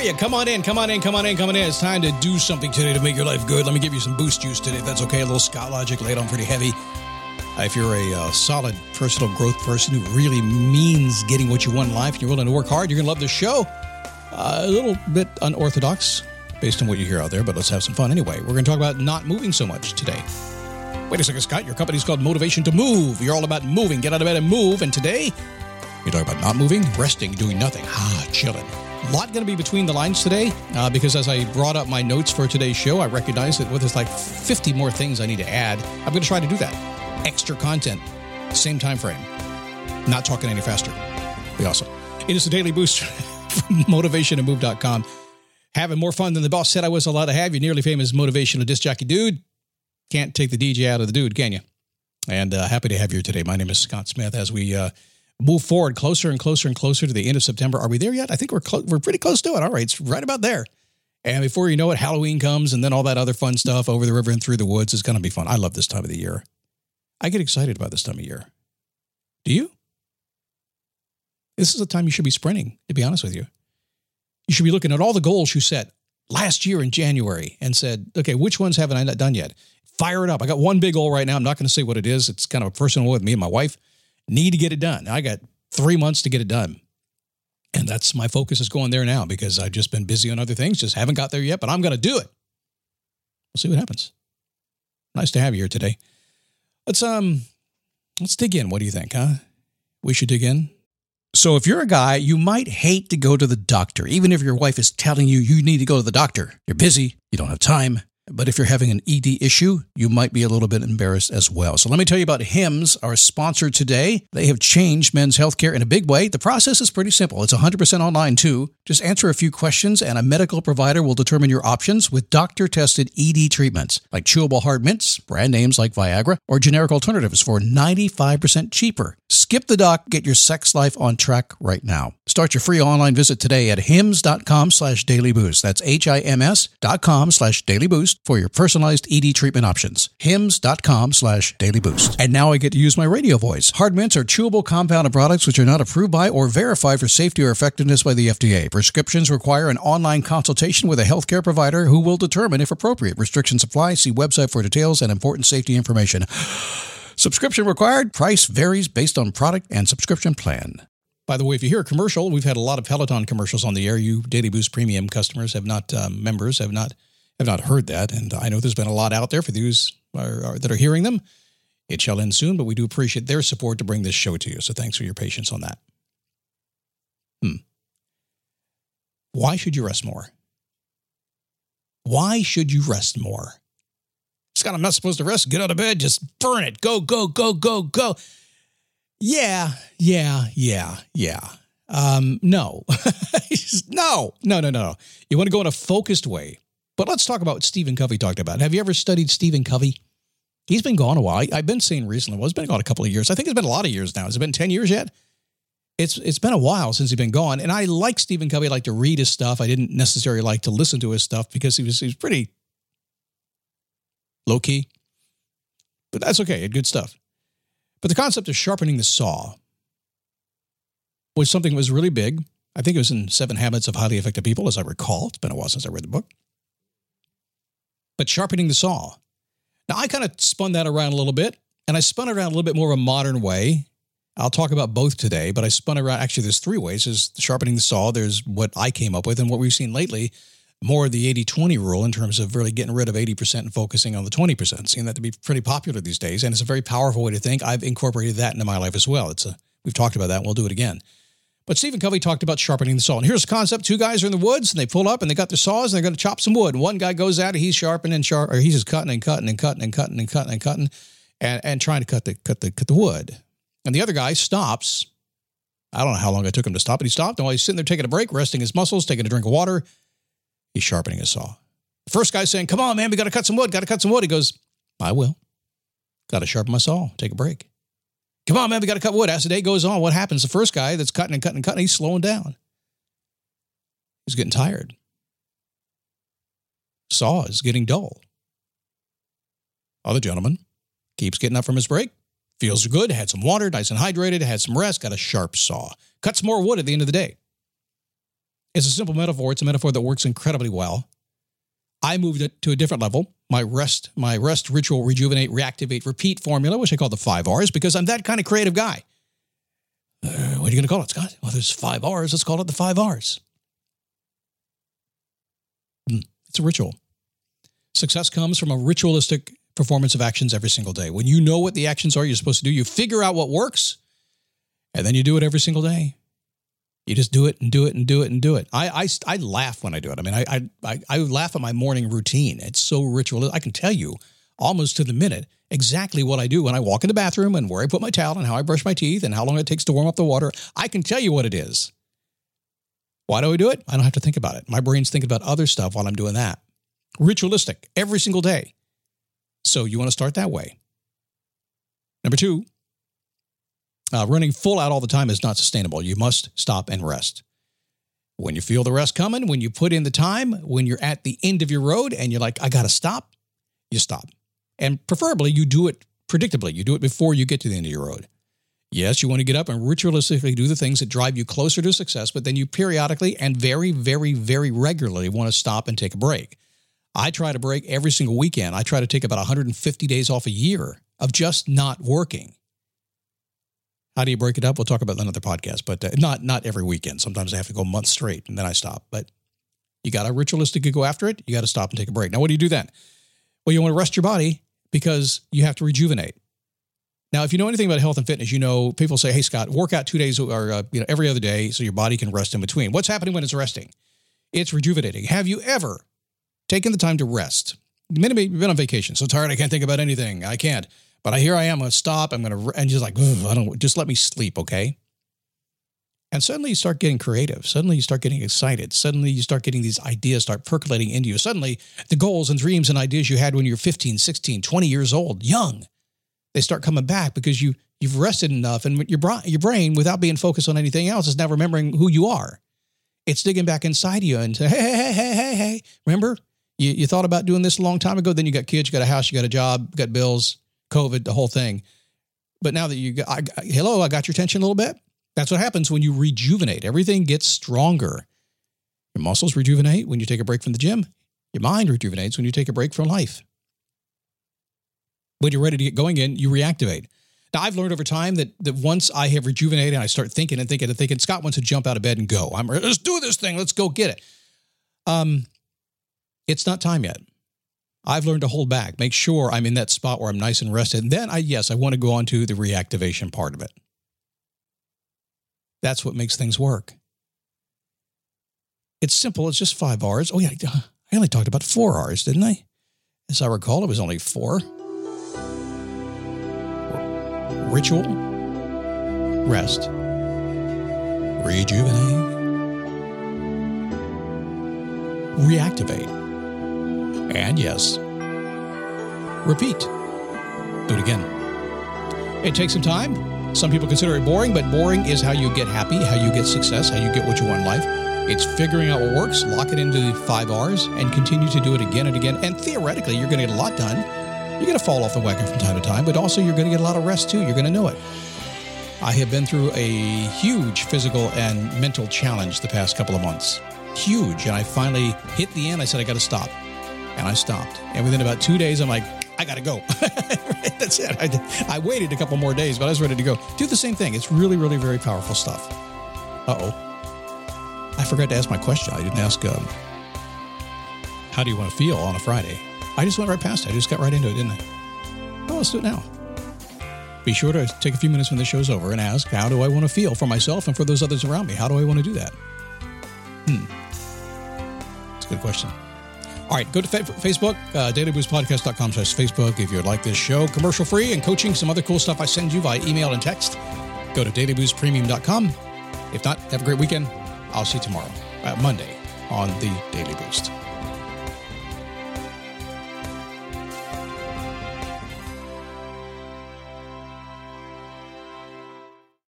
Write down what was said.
Are you? Come on in, come on in, come on in, come on in. It's time to do something today to make your life good. Let me give you some boost juice today, if that's okay. A little Scott Logic laid on pretty heavy. Uh, if you're a uh, solid personal growth person who really means getting what you want in life, and you're willing to work hard, you're going to love this show. Uh, a little bit unorthodox based on what you hear out there, but let's have some fun anyway. We're going to talk about not moving so much today. Wait a second, Scott. Your company's called Motivation to Move. You're all about moving. Get out of bed and move. And today, you're talking about not moving, resting, doing nothing. Ah, chilling. A lot going to be between the lines today uh, because as I brought up my notes for today's show, I recognize that well, there's like 50 more things I need to add. I'm going to try to do that. Extra content, same time frame. Not talking any faster. Be awesome. It is a daily boost from motivationtomove.com. Having more fun than the boss said I was allowed to have. Your nearly famous motivational disc jockey dude. Can't take the DJ out of the dude, can you? And uh, happy to have you here today. My name is Scott Smith as we uh, move forward closer and closer and closer to the end of September. Are we there yet? I think we're clo- we're pretty close to it. All right, it's right about there. And before you know it, Halloween comes, and then all that other fun stuff over the river and through the woods is going to be fun. I love this time of the year. I get excited about this time of year. Do you? This is the time you should be sprinting, to be honest with you. You should be looking at all the goals you set last year in January and said, okay, which ones haven't I not done yet? Fire it up. I got one big goal right now. I'm not going to say what it is. It's kind of a personal with me and my wife need to get it done. I got three months to get it done. And that's my focus is going there now because I've just been busy on other things, just haven't got there yet, but I'm going to do it. We'll see what happens. Nice to have you here today. Let's um let's dig in. What do you think, huh? We should dig in. So if you're a guy, you might hate to go to the doctor, even if your wife is telling you you need to go to the doctor. You're busy, you don't have time, but if you're having an ED issue, you might be a little bit embarrassed as well. So let me tell you about HIMS, our sponsor today. They have changed men's healthcare in a big way. The process is pretty simple. It's 100% online too. Just answer a few questions and a medical provider will determine your options with doctor-tested ED treatments like chewable hard mints, brand names like Viagra, or generic alternatives for 95% cheaper. Skip the doc, get your sex life on track right now. Start your free online visit today at hims.com slash dailyboost. That's H-I-M-S dot com slash dailyboost for your personalized ED treatment options. hims.com slash dailyboost. And now I get to use my radio voice. Hard mints are chewable compound of products which are not approved by or verified for safety or effectiveness by the FDA. Prescriptions require an online consultation with a healthcare provider who will determine if appropriate. Restrictions apply. See website for details and important safety information. Subscription required. Price varies based on product and subscription plan. By the way, if you hear a commercial, we've had a lot of Peloton commercials on the air. You Daily Boost Premium customers have not um, members have not have not heard that, and I know there's been a lot out there for those are, are, that are hearing them. It shall end soon, but we do appreciate their support to bring this show to you. So thanks for your patience on that. Hmm. Why should you rest more? Why should you rest more? Scott, I'm not supposed to rest. Get out of bed. Just burn it. Go, go, go, go, go. Yeah, yeah, yeah, yeah. Um, no, no, no, no, no. You want to go in a focused way. But let's talk about what Stephen Covey talked about. Have you ever studied Stephen Covey? He's been gone a while. I've been saying recently, well, it's been gone a couple of years. I think it's been a lot of years now. Has it been 10 years yet? It's it's been a while since he's been gone. And I like Stephen Covey. I like to read his stuff. I didn't necessarily like to listen to his stuff because he was he was pretty low key. But that's okay. Good stuff. But the concept of sharpening the saw was something that was really big. I think it was in Seven Habits of Highly Effective People, as I recall. It's been a while since I read the book. But sharpening the saw. Now, I kind of spun that around a little bit, and I spun it around a little bit more of a modern way. I'll talk about both today, but I spun around. Actually, there's three ways. There's sharpening the saw, there's what I came up with, and what we've seen lately more of the 80 20 rule in terms of really getting rid of 80% and focusing on the 20%, seeing that to be pretty popular these days. And it's a very powerful way to think. I've incorporated that into my life as well. It's a, we've talked about that and we'll do it again. But Stephen Covey talked about sharpening the saw. And here's the concept two guys are in the woods and they pull up and they got their saws and they're going to chop some wood. And one guy goes out and he's sharpening and sharp, or he's just cutting and cutting and cutting and cutting and cutting and cutting and, and trying to cut the, cut, the, cut the wood. And the other guy stops. I don't know how long it took him to stop, but he stopped. And while he's sitting there taking a break, resting his muscles, taking a drink of water, He's sharpening his saw. The first guy's saying, Come on, man, we got to cut some wood, got to cut some wood. He goes, I will. Got to sharpen my saw, take a break. Come on, man, we got to cut wood. As the day goes on, what happens? The first guy that's cutting and cutting and cutting, he's slowing down. He's getting tired. Saw is getting dull. Other gentleman keeps getting up from his break, feels good, had some water, nice and hydrated, had some rest, got a sharp saw. Cuts more wood at the end of the day. It's a simple metaphor. It's a metaphor that works incredibly well. I moved it to a different level. My rest, my rest ritual, rejuvenate, reactivate, repeat formula, which I call the five R's, because I'm that kind of creative guy. Uh, what are you going to call it, Scott? Well, there's five R's. Let's call it the five R's. Hmm, it's a ritual. Success comes from a ritualistic performance of actions every single day. When you know what the actions are you're supposed to do, you figure out what works, and then you do it every single day. You just do it and do it and do it and do it. I I, I laugh when I do it. I mean, I, I I laugh at my morning routine. It's so ritual. I can tell you almost to the minute exactly what I do when I walk in the bathroom and where I put my towel and how I brush my teeth and how long it takes to warm up the water. I can tell you what it is. Why do I do it? I don't have to think about it. My brain's thinking about other stuff while I'm doing that. Ritualistic every single day. So you want to start that way. Number two, uh, running full out all the time is not sustainable. You must stop and rest. When you feel the rest coming, when you put in the time, when you're at the end of your road and you're like, I got to stop, you stop. And preferably, you do it predictably. You do it before you get to the end of your road. Yes, you want to get up and ritualistically do the things that drive you closer to success, but then you periodically and very, very, very regularly want to stop and take a break. I try to break every single weekend. I try to take about 150 days off a year of just not working. How do you break it up? We'll talk about another podcast, but uh, not not every weekend. Sometimes I have to go months straight and then I stop. But you got a ritualistic to ritualistically go after it. You got to stop and take a break. Now, what do you do then? Well, you want to rest your body because you have to rejuvenate. Now, if you know anything about health and fitness, you know people say, "Hey, Scott, work out two days or uh, you know every other day so your body can rest in between." What's happening when it's resting? It's rejuvenating. Have you ever taken the time to rest? Maybe you've been on vacation, so tired I can't think about anything. I can't. But I here I am. I'm going to stop. I'm going to and just like I don't just let me sleep, okay? And suddenly you start getting creative. Suddenly you start getting excited. Suddenly you start getting these ideas start percolating into you. Suddenly the goals and dreams and ideas you had when you were 15, 16, 20 years old, young, they start coming back because you you've rested enough and your brain, your brain without being focused on anything else is now remembering who you are. It's digging back inside you and say, hey, hey, hey, hey, hey, remember you, you thought about doing this a long time ago. Then you got kids, you got a house, you got a job, got bills, COVID, the whole thing. But now that you got, I, hello, I got your attention a little bit. That's what happens when you rejuvenate. Everything gets stronger. Your muscles rejuvenate when you take a break from the gym. Your mind rejuvenates when you take a break from life. When you're ready to get going in, you reactivate. Now, I've learned over time that, that once I have rejuvenated and I start thinking and thinking and thinking, Scott wants to jump out of bed and go. I'm let's do this thing. Let's go get it. Um, it's not time yet. I've learned to hold back, make sure I'm in that spot where I'm nice and rested. And then I, yes, I want to go on to the reactivation part of it. That's what makes things work. It's simple. It's just five R's. Oh, yeah. I only talked about four R's, didn't I? As I recall, it was only four ritual, rest, rejuvenate, reactivate and yes, repeat. Do it again. It takes some time. Some people consider it boring, but boring is how you get happy, how you get success, how you get what you want in life. It's figuring out what works, lock it into the five R's, and continue to do it again and again. And theoretically, you're going to get a lot done. You're going to fall off the wagon from time to time, but also you're going to get a lot of rest too. You're going to know it. I have been through a huge physical and mental challenge the past couple of months. Huge. And I finally hit the end. I said, I got to stop and I stopped. And within about two days, I'm like, I got to go. That's it. I, I, waited a couple more days, but I was ready to go. Do the same thing. It's really, really, very powerful stuff. Uh oh. I forgot to ask my question. I didn't ask, um, how do you want to feel on a Friday? I just went right past it. I just got right into it, didn't I? Well, let's do it now. Be sure to take a few minutes when the show's over and ask, how do I want to feel for myself and for those others around me? How do I want to do that? Hmm. That's a good question. All right, go to fa- Facebook, uh, dailyboostpodcast.com slash Facebook if you'd like this show. Commercial free and coaching, some other cool stuff I send you via email and text. Go to dailyboostpremium.com. If not, have a great weekend. I'll see you tomorrow, uh, Monday, on the Daily Boost.